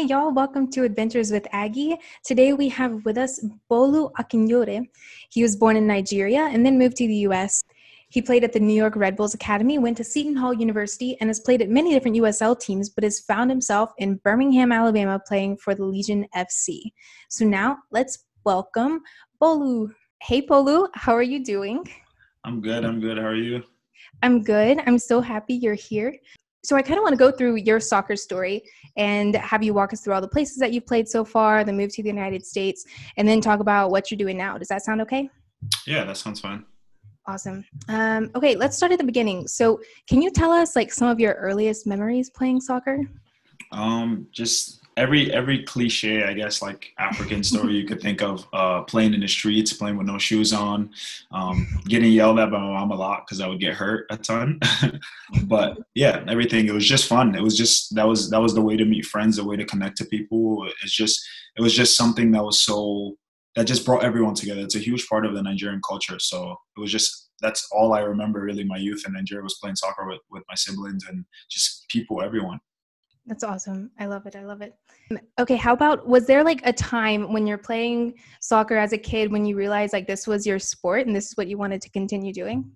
Hey, y'all, welcome to Adventures with Aggie. Today we have with us Bolu Akinyore. He was born in Nigeria and then moved to the US. He played at the New York Red Bulls Academy, went to Seton Hall University, and has played at many different USL teams, but has found himself in Birmingham, Alabama, playing for the Legion FC. So now let's welcome Bolu. Hey, Bolu, how are you doing? I'm good. I'm good. How are you? I'm good. I'm so happy you're here. So I kind of want to go through your soccer story and have you walk us through all the places that you've played so far, the move to the United States, and then talk about what you're doing now. Does that sound okay? Yeah, that sounds fine. Awesome. Um, okay, let's start at the beginning. So, can you tell us like some of your earliest memories playing soccer? Um, just every every cliche, I guess, like African story you could think of. Uh, playing in the streets, playing with no shoes on, um, getting yelled at by my mom a lot because I would get hurt a ton. but yeah, everything. It was just fun. It was just that was that was the way to meet friends, the way to connect to people. It's just it was just something that was so that just brought everyone together. It's a huge part of the Nigerian culture. So it was just that's all I remember really my youth in Nigeria was playing soccer with, with my siblings and just people, everyone. That's awesome. I love it. I love it. Okay, how about was there like a time when you're playing soccer as a kid when you realized like this was your sport and this is what you wanted to continue doing?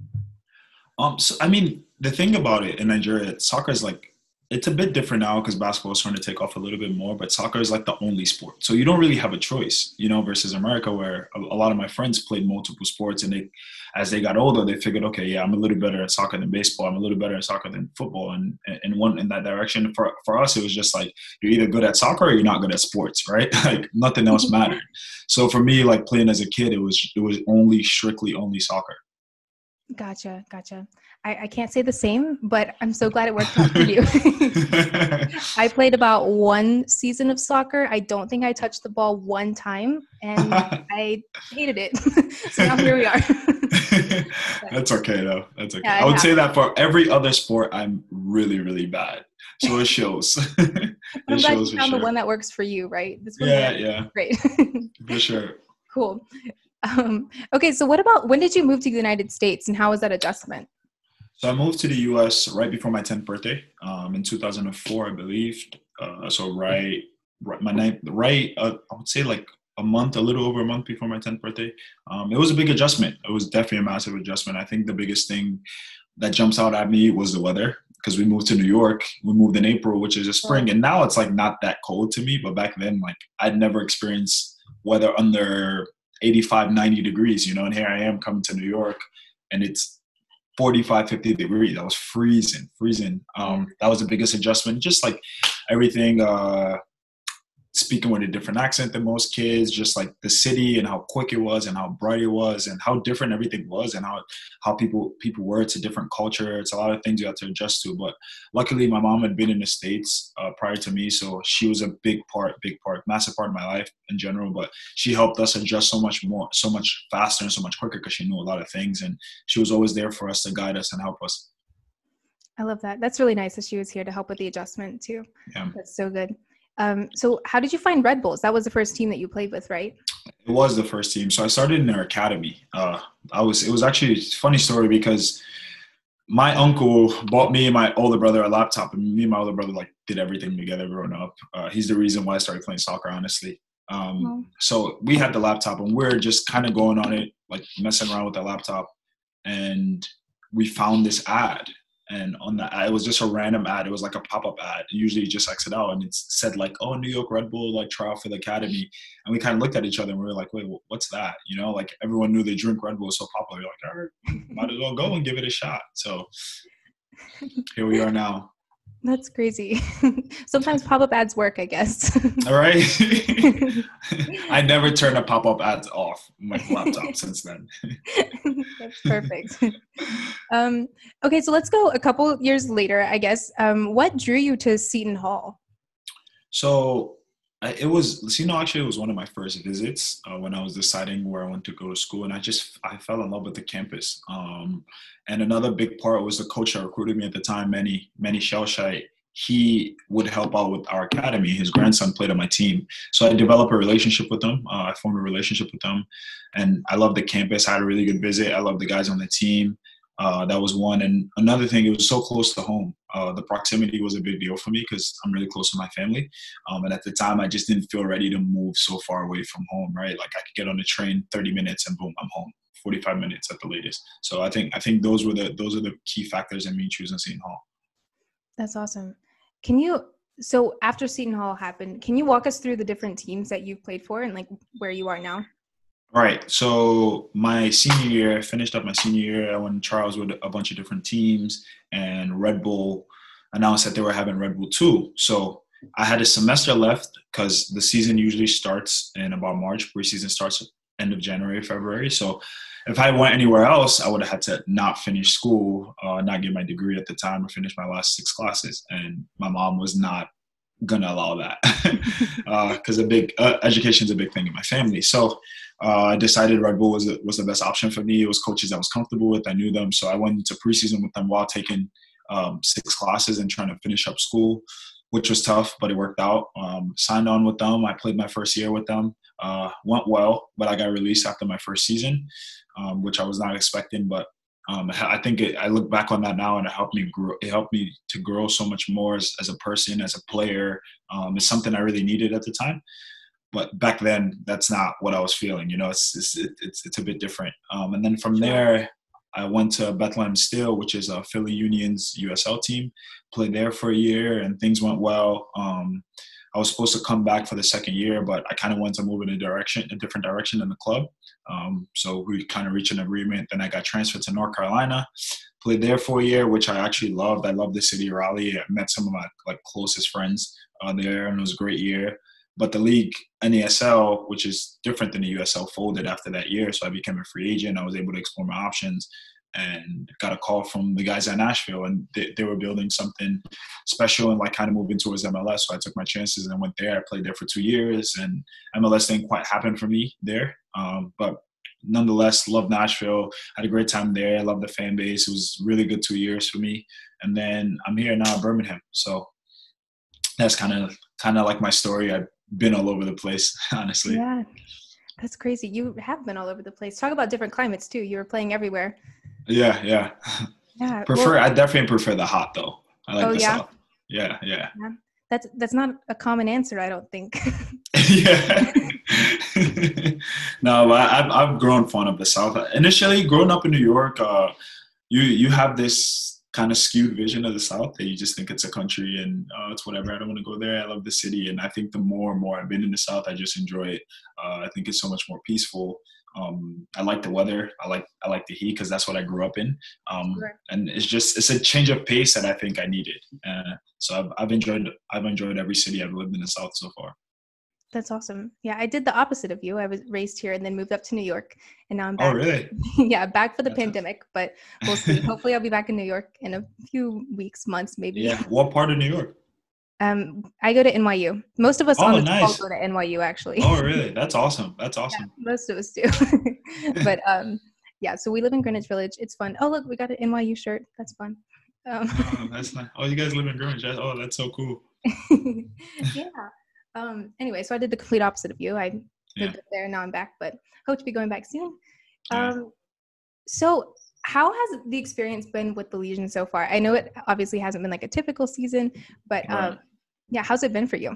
Um, so I mean, the thing about it in Nigeria, soccer is like it's a bit different now because basketball is starting to take off a little bit more, but soccer is like the only sport. So you don't really have a choice, you know, versus America where a, lot of my friends played multiple sports and they, as they got older, they figured, okay, yeah, I'm a little better at soccer than baseball. I'm a little better at soccer than football. And in one, in that direction for, for us, it was just like, you're either good at soccer or you're not good at sports, right? like nothing else mm-hmm. mattered. So for me, like playing as a kid, it was, it was only strictly only soccer. Gotcha, gotcha. I, I can't say the same, but I'm so glad it worked out for you. I played about one season of soccer. I don't think I touched the ball one time, and I hated it. so now here we are. That's okay though. That's okay. Yeah, I would say that for every other sport, I'm really, really bad. So it shows. it I'm glad you found sure. the one that works for you, right? This one yeah, yeah. Great. for sure. Cool. Um, okay, so what about when did you move to the United States and how was that adjustment? So I moved to the U.S. right before my 10th birthday um, in 2004, I believe. Uh, so right, right, my ninth, right, uh, I would say like a month, a little over a month before my 10th birthday. Um, it was a big adjustment. It was definitely a massive adjustment. I think the biggest thing that jumps out at me was the weather because we moved to New York. We moved in April, which is a spring, and now it's like not that cold to me. But back then, like I'd never experienced weather under 85, 90 degrees, you know, and here I am coming to New York and it's 45, 50 degrees. I was freezing, freezing. Um, that was the biggest adjustment. Just like everything, uh, speaking with a different accent than most kids, just like the city and how quick it was and how bright it was and how different everything was and how how people people were. It's a different culture. It's a lot of things you have to adjust to. But luckily, my mom had been in the states uh, prior to me, so she was a big part, big part, massive part of my life in general. But she helped us adjust so much more, so much faster and so much quicker because she knew a lot of things and she was always there for us to guide us and help us. I love that. That's really nice that she was here to help with the adjustment too. Yeah. That's so good. Um, so how did you find Red Bulls? That was the first team that you played with, right? It was the first team. So I started in their academy. Uh, I was. It was actually a funny story because my uncle bought me and my older brother a laptop, and me and my older brother like did everything together growing up. Uh, he's the reason why I started playing soccer, honestly. Um, oh. So we had the laptop, and we are just kind of going on it, like messing around with the laptop, and we found this ad and on the it was just a random ad. It was like a pop up ad. Usually, just exit out, and it said like, "Oh, New York Red Bull like trial for the academy." And we kind of looked at each other and we were like, "Wait, what's that?" You know, like everyone knew they drink Red Bull was so popular. You're like, "All right, might as well go and give it a shot." So here we are now. That's crazy. Sometimes pop-up ads work, I guess. All right. I never turn a pop-up ads off my laptop since then. That's perfect. Um, okay, so let's go a couple years later, I guess. Um, what drew you to Seton Hall? So it was you know actually it was one of my first visits uh, when i was deciding where i want to go to school and i just i fell in love with the campus. Um, and another big part was the coach that recruited me at the time Manny Manny Schellscheidt he would help out with our academy. His grandson played on my team. So i developed a relationship with him uh, i formed a relationship with him. And i love the campus. I had a really good visit. I love the guys on the team Uh, that was one. And another thing, it was so close to home. Uh, the proximity was a big deal for me because I'm really close to my family. Um, and at the time, I just didn't feel ready to move so far away from home, right? Like I could get on the train 30 minutes and boom, I'm home. 45 minutes at the latest. So I think I think those were the those are the key factors in me choosing Seton Hall. That's awesome. Can you so after Seton Hall happened, can you walk us through the different teams that you've played for and like where you are now? Right. So my senior year, I finished up my senior year. I went trials with a bunch of different teams, and Red Bull announced that they were having Red Bull two. So I had a semester left because the season usually starts in about March. Preseason starts end of January, February. So if I went anywhere else, I would have had to not finish school, uh, not get my degree at the time, or finish my last six classes. And my mom was not gonna allow that because uh, a big uh, education is a big thing in my family. So uh, I decided Red Bull was was the best option for me. It was coaches I was comfortable with. I knew them, so I went into preseason with them while taking um, six classes and trying to finish up school, which was tough, but it worked out. Um, signed on with them. I played my first year with them. Uh, went well, but I got released after my first season, um, which I was not expecting. But um, I think it, I look back on that now, and it helped me grow. It helped me to grow so much more as, as a person, as a player. Um, it's something I really needed at the time. But back then, that's not what I was feeling. You know, it's it's it's, it's a bit different. Um, and then from there, I went to Bethlehem Steel, which is a Philly Union's USL team. Played there for a year, and things went well. Um, I was supposed to come back for the second year, but I kind of wanted to move in a direction, a different direction in the club. Um, so we kind of reached an agreement. Then I got transferred to North Carolina, played there for a year, which I actually loved. I loved the city of Raleigh. I met some of my like closest friends uh, there, and it was a great year. But the league NASL, which is different than the USL, folded after that year. So I became a free agent. I was able to explore my options and got a call from the guys at Nashville, and they, they were building something special and like kind of moving towards MLS. So I took my chances and went there. I played there for two years, and MLS didn't quite happen for me there. Um, but nonetheless, loved Nashville. Had a great time there. I love the fan base. It was really good two years for me. And then I'm here now in Birmingham. So that's kind of kind of like my story. I've been all over the place, honestly. Yeah. That's crazy. You have been all over the place. Talk about different climates too. You were playing everywhere. Yeah, yeah. Yeah. prefer well, I definitely prefer the hot though. I like oh, the yeah? south. Yeah, yeah, yeah. That's that's not a common answer, I don't think. yeah. no, but I've I've grown fond of the south. Initially, growing up in New York, uh, you you have this kind of skewed vision of the South that you just think it's a country and uh, it's whatever. I don't want to go there. I love the city, and I think the more and more I've been in the South, I just enjoy it. Uh, I think it's so much more peaceful. Um, I like the weather. I like I like the heat because that's what I grew up in. Um, right. And it's just it's a change of pace that I think I needed. Uh, so I've, I've enjoyed I've enjoyed every city I've lived in the South so far. That's awesome. Yeah, I did the opposite of you. I was raised here and then moved up to New York, and now I'm oh, back. Oh, really? yeah, back for the That's pandemic, but we'll see. Hopefully, I'll be back in New York in a few weeks, months, maybe. Yeah. What part of New York? Um, I go to NYU. Most of us oh, on the nice. go to NYU, actually. Oh, really? That's awesome. That's awesome. Yeah, most of us do. but um, yeah, so we live in Greenwich Village. It's fun. Oh, look, we got an NYU shirt. That's fun. Um, oh, that's nice. Oh, you guys live in Greenwich. Oh, that's so cool. yeah. Um, anyway, so I did the complete opposite of you. I yeah. lived there, and now I'm back, but hope to be going back soon. Um, so how has the experience been with the Legion so far? I know it obviously hasn't been like a typical season, but right. um, yeah, how's it been for you?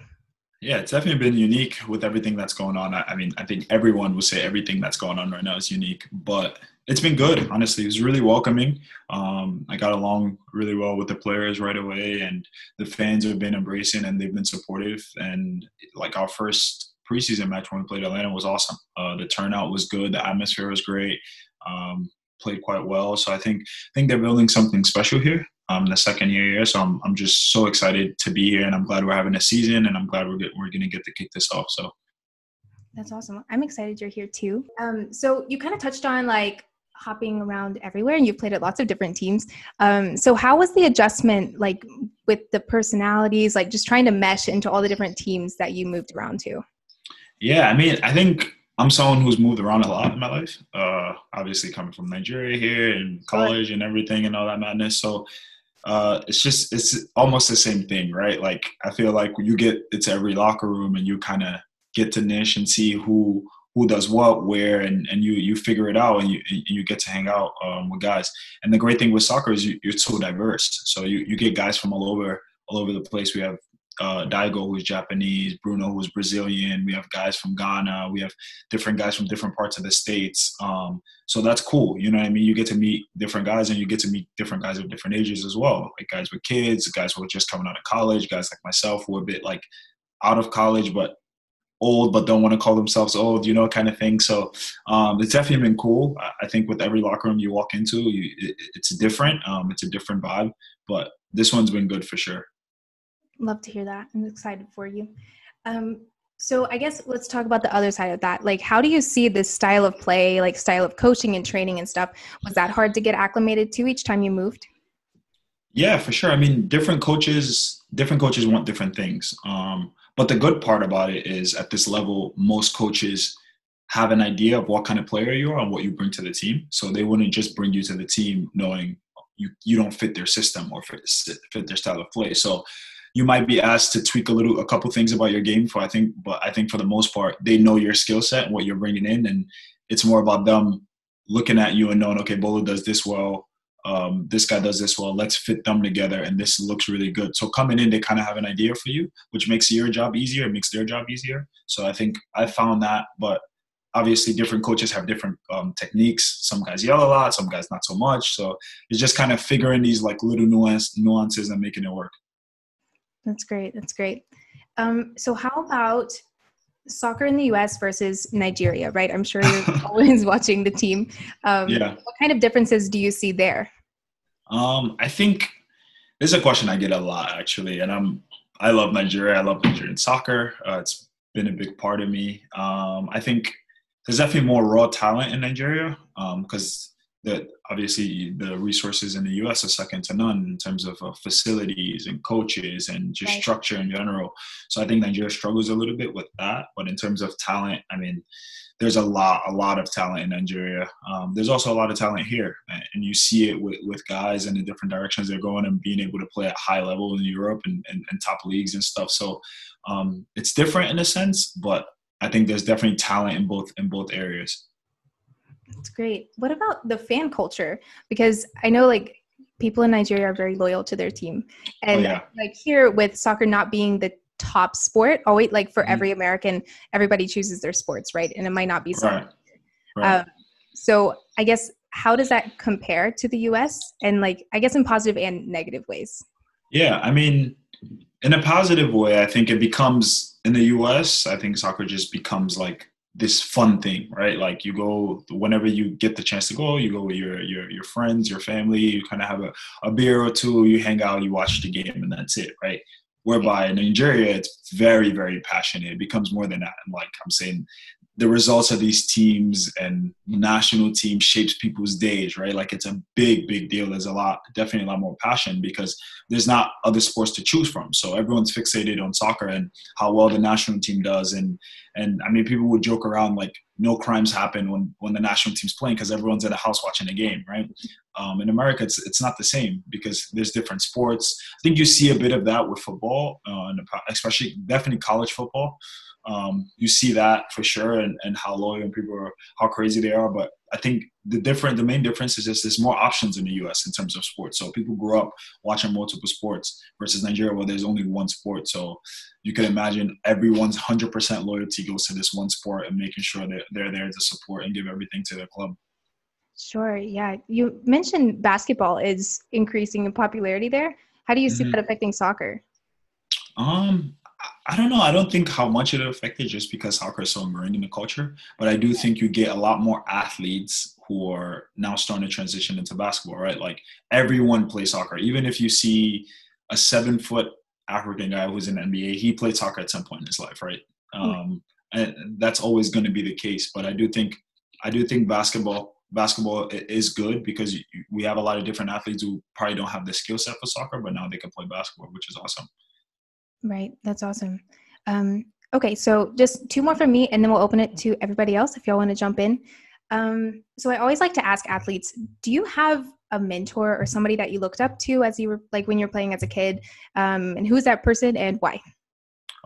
Yeah, it's definitely been unique with everything that's going on. I, I mean, I think everyone would say everything that's going on right now is unique, but it's been good. Honestly, it was really welcoming. Um, I got along really well with the players right away, and the fans have been embracing and they've been supportive. And like our first preseason match when we played Atlanta was awesome. Uh, the turnout was good. The atmosphere was great. Um, played quite well. So I think I think they're building something special here. Um, the second year here, so I'm I'm just so excited to be here, and I'm glad we're having a season, and I'm glad we're get, we're gonna get to kick this off. So that's awesome. I'm excited you're here too. Um, so you kind of touched on like hopping around everywhere and you've played at lots of different teams. Um, so how was the adjustment like with the personalities, like just trying to mesh into all the different teams that you moved around to? Yeah, I mean, I think I'm someone who's moved around a lot in my life. Uh, obviously, coming from Nigeria here and college and everything and all that madness. So uh, it's just it's almost the same thing, right? Like I feel like you get into every locker room and you kind of get to niche and see who who does what where and, and you you figure it out and you and you get to hang out um, with guys and the great thing with soccer is you, are so diverse so you, you get guys from all over all over the place we have uh, Daigo, who's Japanese, Bruno, who's Brazilian. We have guys from Ghana. We have different guys from different parts of the states. Um, so that's cool. You know what I mean? You get to meet different guys, and you get to meet different guys of different ages as well. Like guys with kids, guys who are just coming out of college, guys like myself who are a bit like out of college but old but don't want to call themselves old, you know, kind of thing. So um, it's definitely been cool. I think with every locker room you walk into, you, it, it's different. Um, it's a different vibe, but this one's been good for sure. Love to hear that. I'm excited for you. Um, so I guess let's talk about the other side of that. Like, how do you see this style of play, like style of coaching and training and stuff? Was that hard to get acclimated to each time you moved? Yeah, for sure. I mean, different coaches, different coaches want different things. Um, but the good part about it is at this level, most coaches have an idea of what kind of player you are and what you bring to the team. So they wouldn't just bring you to the team knowing you, you don't fit their system or fit, fit their style of play. So you might be asked to tweak a little, a couple things about your game for, I think, but I think for the most part, they know your skill set and what you're bringing in. And it's more about them looking at you and knowing, okay, Bolu does this well um, this guy does this well let's fit them together and this looks really good. So coming in they kind of have an idea for you which makes your job easier it makes their job easier. So i think i found that but obviously different coaches have different um, techniques. Some guys yell a lot some guys not so much. So it's just kind of figuring these like little nuance nuances and making it work. That's great that's great. Um, so how about soccer in the US versus Nigeria, right? I'm sure you're always watching the team. Um, yeah. What kind of differences do you see there? Um, I think this is a question I get a lot actually, and I'm I love Nigeria. I love Nigerian soccer. Uh, it's been a big part of me. Um, I think there's definitely more raw talent in Nigeria because um, that obviously the resources in the U.S. are second to none in terms of uh, facilities and coaches and just right. structure in general. So I think Nigeria struggles a little bit with that. But in terms of talent, I mean, there's a lot, a lot of talent in Nigeria. Um, there's also a lot of talent here, and you see it with, with guys in the different directions they're going and being able to play at high level in Europe and, and, and top leagues and stuff. So um, it's different in a sense, but I think there's definitely talent in both in both areas. That's great. What about the fan culture? Because I know like people in Nigeria are very loyal to their team. And oh, yeah. like here with soccer not being the top sport, always like for mm-hmm. every American, everybody chooses their sports, right? And it might not be so. Right. Right. Um, so I guess how does that compare to the US and like I guess in positive and negative ways? Yeah, I mean in a positive way, I think it becomes in the US, I think soccer just becomes like this fun thing, right? Like you go whenever you get the chance to go, you go with your your your friends, your family, you kind of have a, a beer or two, you hang out, you watch the game, and that's it, right? Whereby in Nigeria, it's very, very passionate. It becomes more than that. And like I'm saying, the results of these teams and national team shapes people's days, right? Like it's a big, big deal. There's a lot, definitely a lot more passion because there's not other sports to choose from. So everyone's fixated on soccer and how well the national team does. And and I mean, people would joke around like no crimes happen when when the national team's playing because everyone's at the house watching the game, right? Um, in America, it's it's not the same because there's different sports. I think you see a bit of that with football, uh, especially definitely college football um, you see that for sure and, and how loyal and people are, how crazy they are. But I think the different, the main difference is just there's more options in the U.S. in terms of sports. So people grew up watching multiple sports versus Nigeria where there's only one sport. So you can imagine everyone's 100% loyalty goes to this one sport and making sure that they're there to support and give everything to their club. Sure. Yeah. You mentioned basketball is increasing in popularity there. How do you see mm-hmm. that affecting soccer? Um, I don't know. I don't think how much it affected just because soccer is so ingrained in the culture. But I do think you get a lot more athletes who are now starting to transition into basketball, right? Like everyone plays soccer. Even if you see a seven foot African guy who's in the NBA, he played soccer at some point in his life, right? Um, and that's always going to be the case. But I do think, I do think basketball basketball is good because we have a lot of different athletes who probably don't have the skill set for soccer, but now they can play basketball, which is awesome. Right. That's awesome. Um, okay. So just two more from me, and then we'll open it to everybody else if y'all want to jump in. Um, so I always like to ask athletes do you have a mentor or somebody that you looked up to as you were like when you're playing as a kid? Um, and who's that person and why?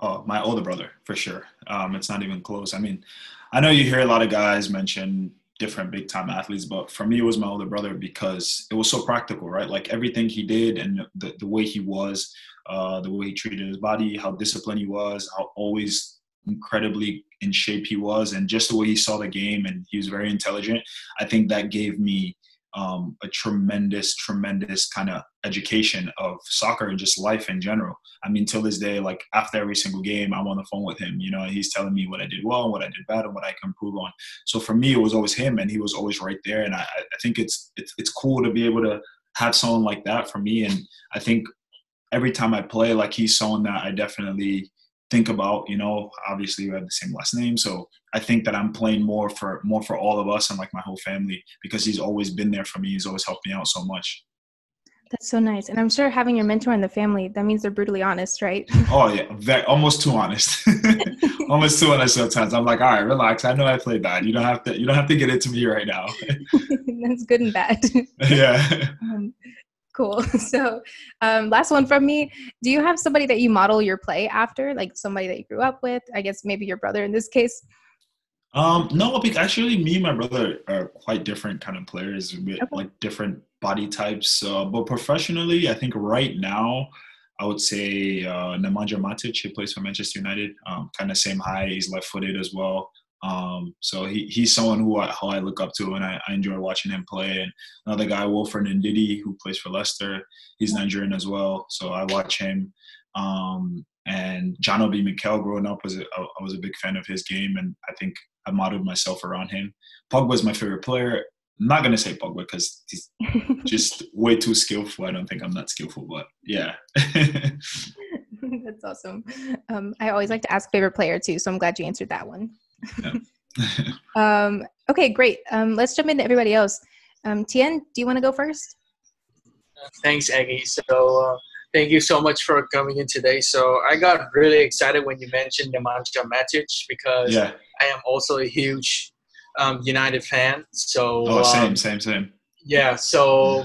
Oh, my older brother, for sure. Um, it's not even close. I mean, I know you hear a lot of guys mention different big time athletes, but for me, it was my older brother because it was so practical, right? Like everything he did and the, the way he was, uh, the way he treated his body, how disciplined he was, how always incredibly in shape he was, and just the way he saw the game and he was very intelligent. I think that gave me um, a tremendous, tremendous kind of education of soccer and just life in general. I mean, till this day, like after every single game, I'm on the phone with him. You know, he's telling me what I did well, what I did bad, and what I can improve on. So for me, it was always him, and he was always right there. And I, I think it's it's it's cool to be able to have someone like that for me. And I think every time I play, like he's someone that I definitely think about. You know, obviously we have the same last name, so I think that I'm playing more for more for all of us and like my whole family because he's always been there for me. He's always helped me out so much. That's so nice. And I'm sure having your mentor in the family, that means they're brutally honest, right? Oh yeah, very, almost too honest. almost too honest sometimes. I'm like, all right, relax. I know I play bad. You don't have to you don't have to get it to me right now. That's good and bad. yeah. Um, cool. So, um, last one from me. Do you have somebody that you model your play after, like somebody that you grew up with? I guess maybe your brother in this case. Um, no, because actually, me and my brother are quite different kind of players with okay. like different body types. Uh, but professionally, I think right now, I would say uh, Nemanja Matic. He plays for Manchester United. Um, kind of same height. He's left-footed as well. Um, so he, he's someone who I, who I look up to, and I, I, enjoy watching him play. And another guy, Wilfred Ndidi, who plays for Leicester. He's Nigerian as well, so I watch him. Um, and John Obi Mikel, growing up, was a, I was a big fan of his game, and I think I modeled myself around him. Pogba is my favorite player. I'm not gonna say Pogba because he's just way too skillful. I don't think I'm that skillful, but yeah. That's awesome. Um, I always like to ask favorite player too, so I'm glad you answered that one. Yeah. um, okay, great. Um, let's jump into everybody else. Um, Tien, do you want to go first? thanks, Aggie. So uh, thank you so much for coming in today. So I got really excited when you mentioned Nemanja Matic because yeah. I am also a huge um, United fan. So oh, same, um, same, same. Yeah. So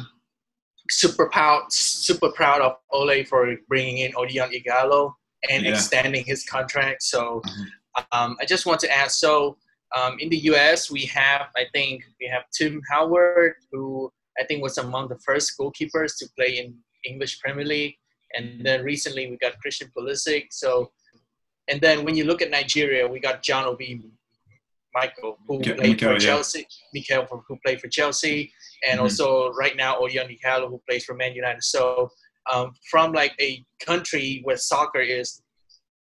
super proud, super proud of Ole for bringing in Odion Ighalo and yeah. extending his contract. So mm-hmm. Um, I just want to ask. So um, in the U.S., we have, I think, we have Tim Howard, who I think was among the first goalkeepers to play in English Premier League, and then recently we got Christian Pulisic. So and then when you look at Nigeria, we got John Obi Mikel, who played for yeah. Chelsea, Mikel, who played for Chelsea, and mm-hmm. also right now Odion Ighalo, who plays for Man United. So um, from like a country where soccer is,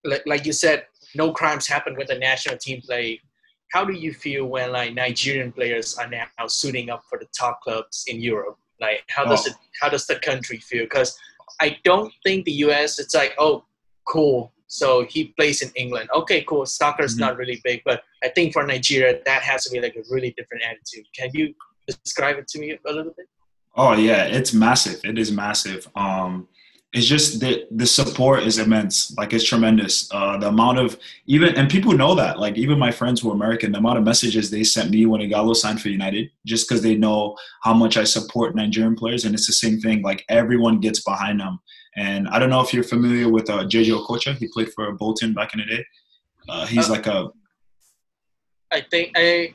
like, like you said, no crimes happen when the national team play. How do you feel when like Nigerian players are now suiting up for the top clubs in Europe? Like how does oh. it? How does the country feel? Because I don't think the U.S. It's like oh, cool so he plays in England. Okay, cool. Soccer's mm-hmm. not really big, but I think for Nigeria, that has to be like a really different attitude. Can you describe it to me a little bit? Oh yeah, it's massive. It is massive. Um, it's just the the support is immense. Like it's tremendous. Uh, the amount of even and people know that. Like even my friends who are American, the amount of messages they sent me when Ighalo signed for United, just because they know how much I support Nigerian players, and it's the same thing. Like everyone gets behind them. And I don't know if you're familiar with uh, JJ Okocha. He played for Bolton back in the day. Uh, he's uh, like a. I think I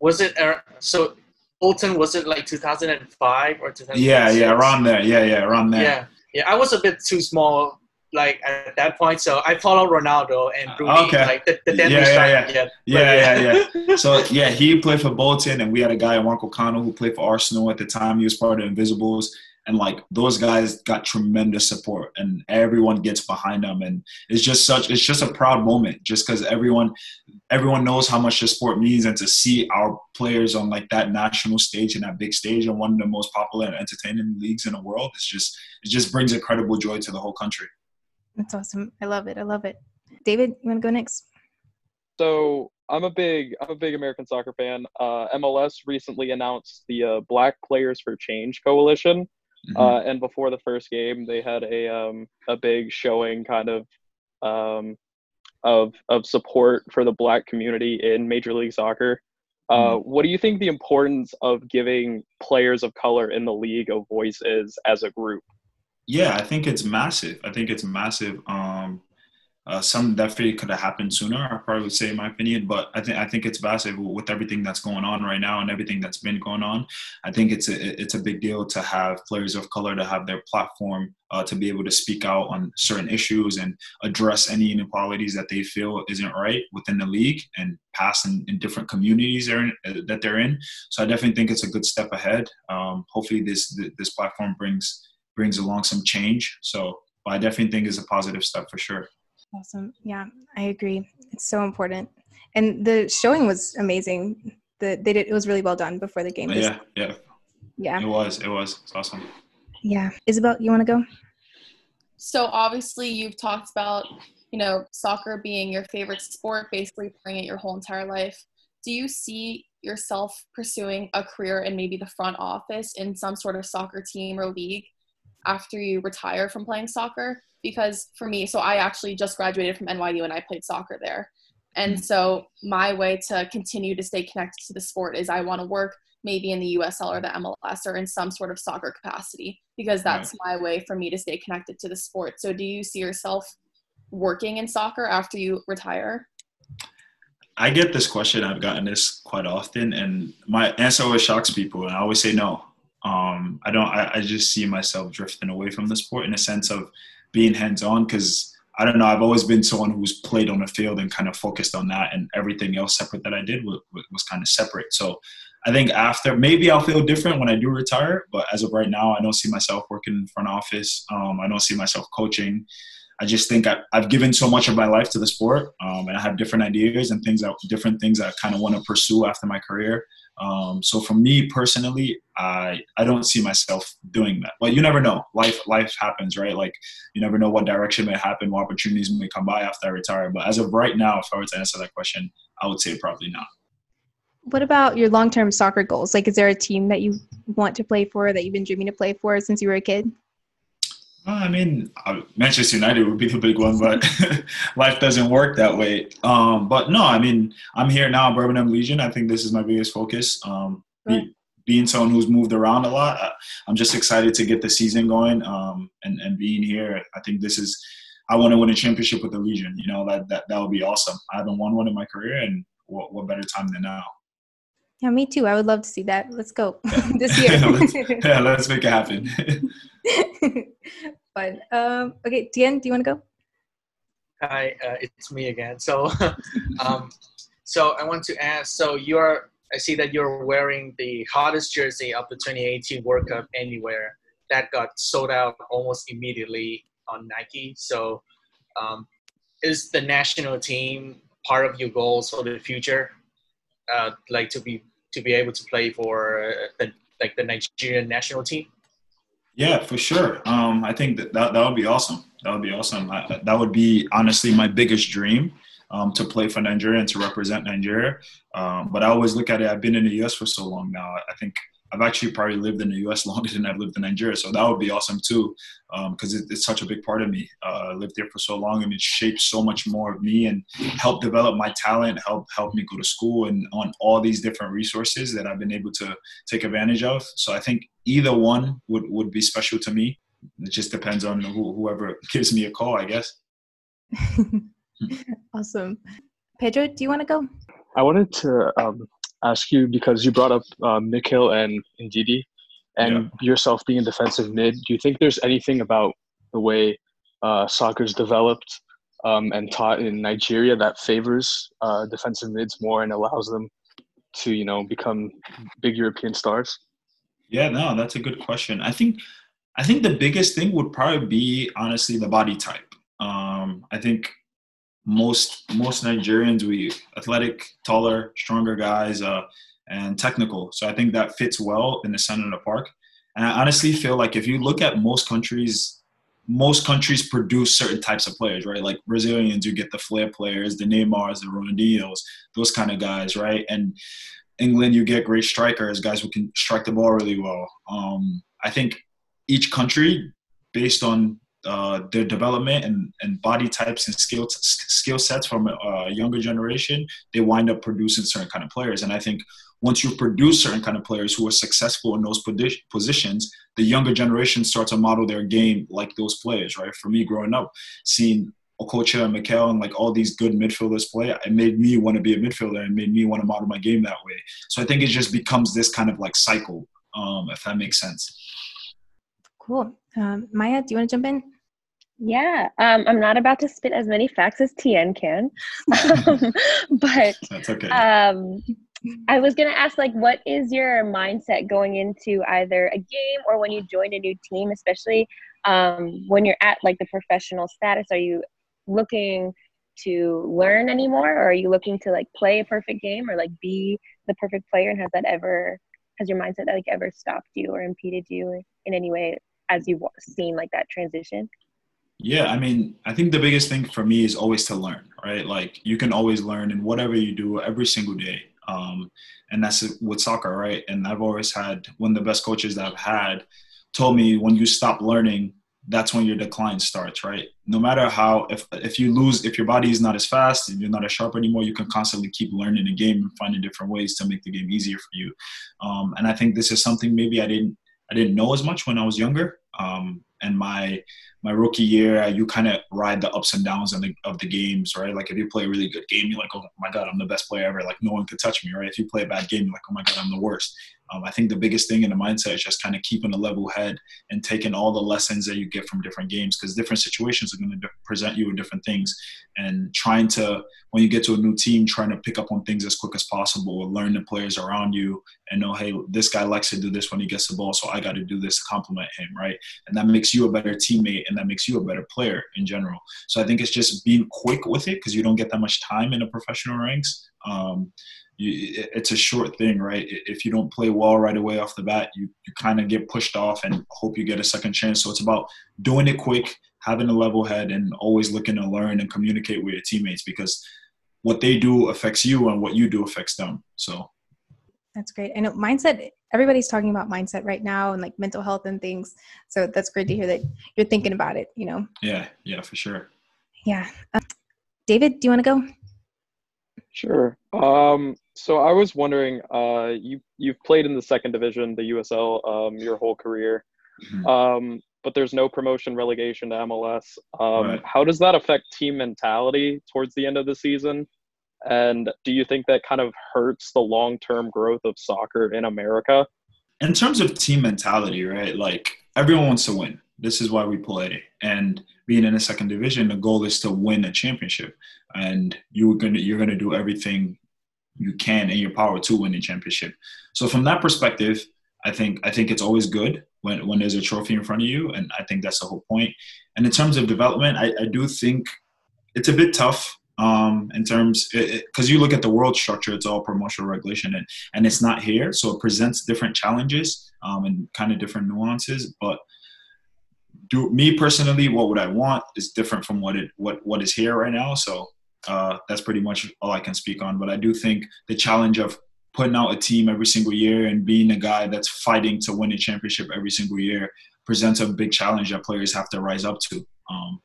was it. Uh, so Bolton was it like 2005 or 2006? Yeah, yeah, around there. Yeah, yeah, around there. Yeah, yeah. I was a bit too small like at that point. So I follow Ronaldo and Rooney, okay. like the, the yeah, yeah, yeah. yeah, yeah, yeah, yeah. so yeah, he played for Bolton, and we had a guy, Marco Kanu, who played for Arsenal at the time. He was part of Invincibles and like those guys got tremendous support and everyone gets behind them and it's just such it's just a proud moment just because everyone everyone knows how much the sport means and to see our players on like that national stage and that big stage and one of the most popular and entertaining leagues in the world it's just it just brings incredible joy to the whole country. That's awesome. I love it. I love it. David you want to go next? So I'm a big I'm a big American soccer fan. Uh, MLS recently announced the uh, Black Players for Change coalition, Mm-hmm. Uh, and before the first game, they had a um, a big showing, kind of, um, of of support for the Black community in Major League Soccer. Uh, mm-hmm. What do you think the importance of giving players of color in the league a voice is as a group? Yeah, I think it's massive. I think it's massive. Um, uh, some definitely could have happened sooner. I probably would say, in my opinion, but I think I think it's massive with everything that's going on right now and everything that's been going on. I think it's a it's a big deal to have players of color to have their platform uh, to be able to speak out on certain issues and address any inequalities that they feel isn't right within the league and pass in, in different communities they're in, uh, that they're in. So I definitely think it's a good step ahead. Um, hopefully, this this platform brings brings along some change. So I definitely think it's a positive step for sure. Awesome. Yeah, I agree. It's so important. And the showing was amazing. The they did it was really well done before the game. Yeah, yeah. Yeah. It was. It was. It's awesome. Yeah. Isabel, you want to go? So obviously you've talked about, you know, soccer being your favorite sport, basically playing it your whole entire life. Do you see yourself pursuing a career in maybe the front office in some sort of soccer team or league after you retire from playing soccer? because for me, so I actually just graduated from NYU and I played soccer there. And mm-hmm. so my way to continue to stay connected to the sport is I want to work maybe in the USL or the MLS or in some sort of soccer capacity because that's right. my way for me to stay connected to the sport. So do you see yourself working in soccer after you retire? I get this question. I've gotten this quite often, and my answer always shocks people. And I always say no. Um, I don't. I, I just see myself drifting away from the sport in a sense of being hands on because I don't know. I've always been someone who's played on the field and kind of focused on that, and everything else separate that I did was, was kind of separate. So I think after maybe I'll feel different when I do retire, but as of right now, I don't see myself working in front office. Um, I don't see myself coaching. I just think I, have given so much of my life to the sport, um, and I have different ideas and things that different things that I kind of want to pursue after my career. Um, so for me personally, I I don't see myself doing that. But you never know. Life life happens, right? Like you never know what direction may happen, what opportunities may come by after I retire. But as of right now, if I were to answer that question, I would say probably not. What about your long term soccer goals? Like, is there a team that you want to play for that you've been dreaming to play for since you were a kid? I mean, uh, Manchester United would be the big one, but life doesn't work that way. Um, but no, I mean, I'm here now, Birmingham Legion. I think this is my biggest focus. Um, be, being someone who's moved around a lot, I'm just excited to get the season going um, and, and being here. I think this is, I want to win a championship with the Legion. You know, that, that, that would be awesome. I haven't won one in my career, and what, what better time than now? Yeah, me too. I would love to see that. Let's go this year. let's, yeah, let's make it happen. Fun. Um, okay, Tien, do you want to go? Hi, uh, it's me again. So, um, so I want to ask. So you're, I see that you're wearing the hottest jersey of the 2018 World Cup anywhere. That got sold out almost immediately on Nike. So, um, is the national team part of your goals for the future? Uh, like to be to be able to play for uh, the, like the Nigerian national team? Yeah, for sure. Um, I think that, that that would be awesome. That would be awesome. I, that would be honestly my biggest dream um, to play for Nigeria and to represent Nigeria. Um, but I always look at it. I've been in the U.S. for so long now. I think I've actually probably lived in the U.S. longer than I've lived in Nigeria, so that would be awesome too, because um, it, it's such a big part of me. Uh, I lived there for so long, and it shaped so much more of me and helped develop my talent, help help me go to school, and on all these different resources that I've been able to take advantage of. So I think either one would would be special to me. It just depends on who, whoever gives me a call, I guess. awesome, Pedro. Do you want to go? I wanted to um, ask you because you brought up uh, Mikel and Ndidi, and yeah. yourself being a defensive mid. Do you think there's anything about the way uh, soccer's developed um, and taught in Nigeria that favors uh, defensive mids more and allows them to, you know, become big European stars? Yeah, no, that's a good question. I think I think the biggest thing would probably be honestly the body type. Um, I think most most Nigerians we athletic, taller, stronger guys, uh, and technical. So I think that fits well in the center of the park. And I honestly feel like if you look at most countries, most countries produce certain types of players, right? Like Brazilians, you get the flair players, the Neymars, the Ronaldinhos, those kind of guys, right? And England, you get great strikers, guys who can strike the ball really well. Um, I think each country, based on uh, their development and, and body types and skill skill sets from a, younger generation, they wind up producing certain kind of players. And I think once you produce certain kind of players who are successful in those positions, the younger generation start to model their game like those players. Right? For me, growing up, seeing Okocha and Mikel and like all these good midfielders play, it made me want to be a midfielder and made me want to model my game that way. So I think it just becomes this kind of like cycle, um, if that makes sense. Cool. Um, Maya, do you want to jump in? Yeah, um, I'm not about to spit as many facts as Tien can, um, but That's okay. um, I was gonna ask, like, what is your mindset going into either a game or when you join a new team, especially um, when you're at like the professional status? Are you looking to learn anymore, or are you looking to like play a perfect game or like be the perfect player? And has that ever, has your mindset like ever stopped you or impeded you in any way as you've seen like that transition? Yeah, I mean, I think the biggest thing for me is always to learn, right? Like you can always learn in whatever you do every single day. Um, and that's with soccer, right? And I've always had one of the best coaches that I've had told me when you stop learning, that's when your decline starts, right? No matter how, if if you lose, if your body is not as fast and you're not as sharp anymore, you can constantly keep learning the game and finding different ways to make the game easier for you. Um, and I think this is something maybe I didn't I didn't know as much when I was younger. Um, and my my rookie year, you kind of ride the ups and downs of the, of the games, right? Like if you play a really good game, you're like, oh my god, I'm the best player ever. Like no one could touch me, right? If you play a bad game, you're like, oh my god, I'm the worst. Um, I think the biggest thing in the mindset is just kind of keeping a level head and taking all the lessons that you get from different games because different situations are going to present you with different things. And trying to, when you get to a new team, trying to pick up on things as quick as possible, or learn the players around you, and know, hey, this guy likes to do this when he gets the ball, so I got to do this to compliment him, right? And that makes you a better teammate, and that makes you a better player in general. So I think it's just being quick with it because you don't get that much time in the professional ranks. Um, you, it's a short thing, right? If you don't play well right away off the bat, you, you kind of get pushed off and hope you get a second chance. So it's about doing it quick, having a level head, and always looking to learn and communicate with your teammates because what they do affects you and what you do affects them. So that's great. I know mindset, everybody's talking about mindset right now and like mental health and things. So that's great to hear that you're thinking about it, you know? Yeah, yeah, for sure. Yeah. Uh, David, do you want to go? Sure. Um, so I was wondering, uh, you you've played in the second division, the USL, um, your whole career, mm-hmm. um, but there's no promotion relegation to MLS. Um, right. How does that affect team mentality towards the end of the season? And do you think that kind of hurts the long term growth of soccer in America? In terms of team mentality, right? Like everyone wants to win. This is why we play. And being in the second division, the goal is to win a championship. And you're gonna you're gonna do everything you can in your power to win the championship. So from that perspective, I think I think it's always good when, when there's a trophy in front of you, and I think that's the whole point. And in terms of development, I, I do think it's a bit tough um, in terms because you look at the world structure, it's all promotional relegation, and and it's not here, so it presents different challenges um, and kind of different nuances. But do me personally, what would I want is different from what it what what is here right now. So uh, that's pretty much all I can speak on. But I do think the challenge of putting out a team every single year and being a guy that's fighting to win a championship every single year presents a big challenge that players have to rise up to. Um,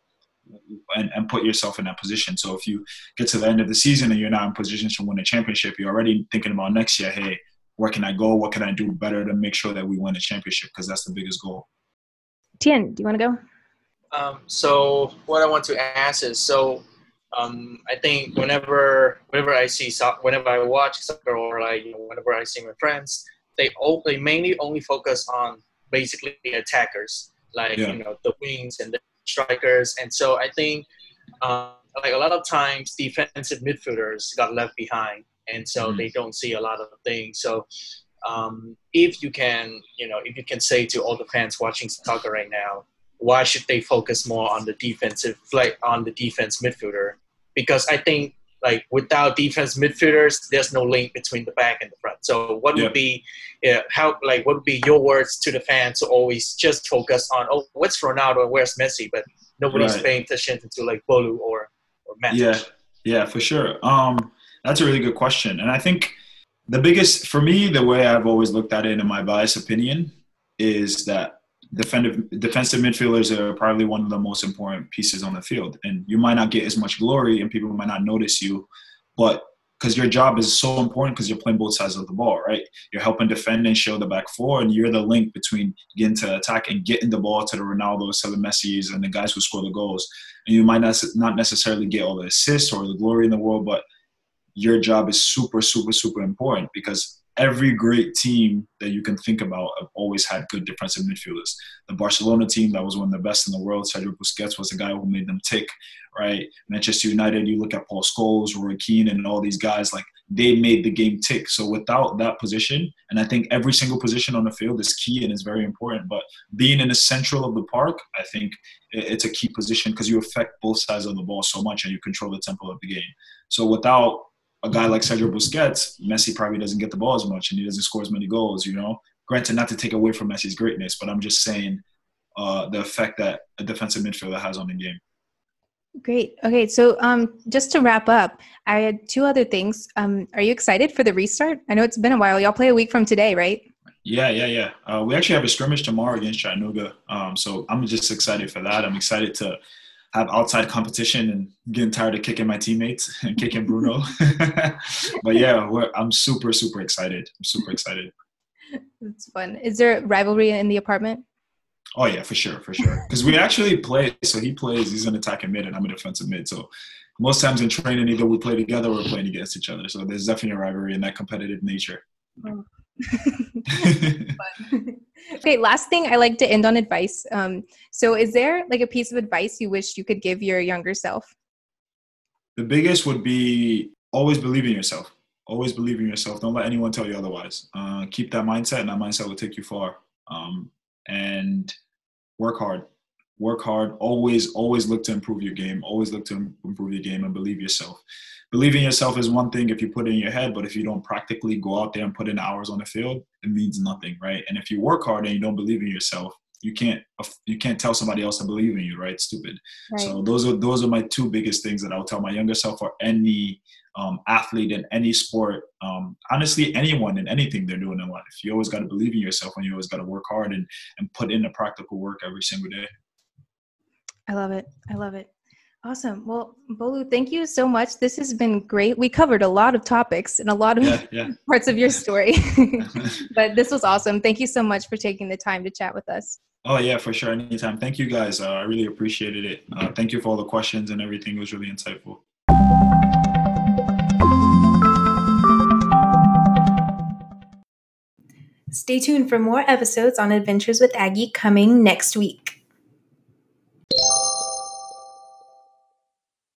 and, and put yourself in that position. So if you get to the end of the season and you're not in position to win a championship, you're already thinking about next year. Hey, where can I go? What can I do better to make sure that we win a championship? Because that's the biggest goal. Tien, do you want to go? Um, so what I want to ask is so um, I think whenever whenever I see whenever I watch soccer or like you know, whenever I see my friends, they all, they mainly only focus on basically attackers like yeah. you know the wings and the strikers, and so I think um, like a lot of times defensive midfielders got left behind, and so mm-hmm. they don't see a lot of things. So um, if you can, you know, if you can say to all the fans watching soccer right now, why should they focus more on the defensive, like on the defense midfielder? Because I think like without defense midfielders, there's no link between the back and the front. So what yeah. would be uh, how like what would be your words to the fans to always just focus on oh what's Ronaldo and where's Messi, but nobody's right. paying attention to like Bolu or or Matt. Yeah, yeah, for sure. Um, that's a really good question, and I think the biggest for me the way I've always looked at it in my biased opinion is that defensive defensive midfielders are probably one of the most important pieces on the field. And you might not get as much glory, and people might not notice you, but because your job is so important because you're playing both sides of the ball, right? You're helping defend and show the back four, and you're the link between getting to attack and getting the ball to the Ronaldo, to the Messi's, and the guys who score the goals. And you might not not necessarily get all the assists or the glory in the world, but your job is super, super, super important because every great team that you can think about have always had good defensive midfielders. The Barcelona team that was one of the best in the world, Sergio Busquets was the guy who made them tick, right? Manchester United, you look at Paul Scholes, Roy Keane, and all these guys, like they made the game tick. So without that position, and I think every single position on the field is key and is very important, but being in the central of the park, I think it's a key position because you affect both sides of the ball so much and you control the tempo of the game. So without a guy like Sergio Busquets, Messi probably doesn't get the ball as much and he doesn't score as many goals, you know? Granted, not to take away from Messi's greatness, but I'm just saying uh, the effect that a defensive midfielder has on the game. Great. Okay, so um, just to wrap up, I had two other things. Um, are you excited for the restart? I know it's been a while. Y'all play a week from today, right? Yeah, yeah, yeah. Uh, we actually have a scrimmage tomorrow against Chattanooga, um, so I'm just excited for that. I'm excited to have outside competition and getting tired of kicking my teammates and kicking Bruno. but yeah, I'm super, super excited. I'm super excited. It's fun. Is there rivalry in the apartment? Oh yeah, for sure, for sure. Because we actually play. So he plays. He's an attacking mid, and I'm a defensive mid. So most times in training, either we play together or we're playing against each other. So there's definitely a rivalry in that competitive nature. Oh. okay, last thing I like to end on advice. Um, so, is there like a piece of advice you wish you could give your younger self? The biggest would be always believe in yourself. Always believe in yourself. Don't let anyone tell you otherwise. Uh, keep that mindset, and that mindset will take you far. Um, and work hard. Work hard. Always, always look to improve your game. Always look to improve your game and believe yourself believing yourself is one thing if you put it in your head, but if you don't practically go out there and put in hours on the field, it means nothing, right? And if you work hard and you don't believe in yourself, you can't you can't tell somebody else to believe in you, right? Stupid. Right. So those are those are my two biggest things that I would tell my younger self or any um, athlete in any sport. Um, honestly, anyone in anything they're doing in life. You always got to believe in yourself, and you always got to work hard and and put in the practical work every single day. I love it. I love it. Awesome. Well, Bolu, thank you so much. This has been great. We covered a lot of topics and a lot of yeah, yeah. parts of your story, but this was awesome. Thank you so much for taking the time to chat with us. Oh yeah, for sure. Anytime. Thank you guys. Uh, I really appreciated it. Uh, thank you for all the questions and everything. It was really insightful. Stay tuned for more episodes on Adventures with Aggie coming next week.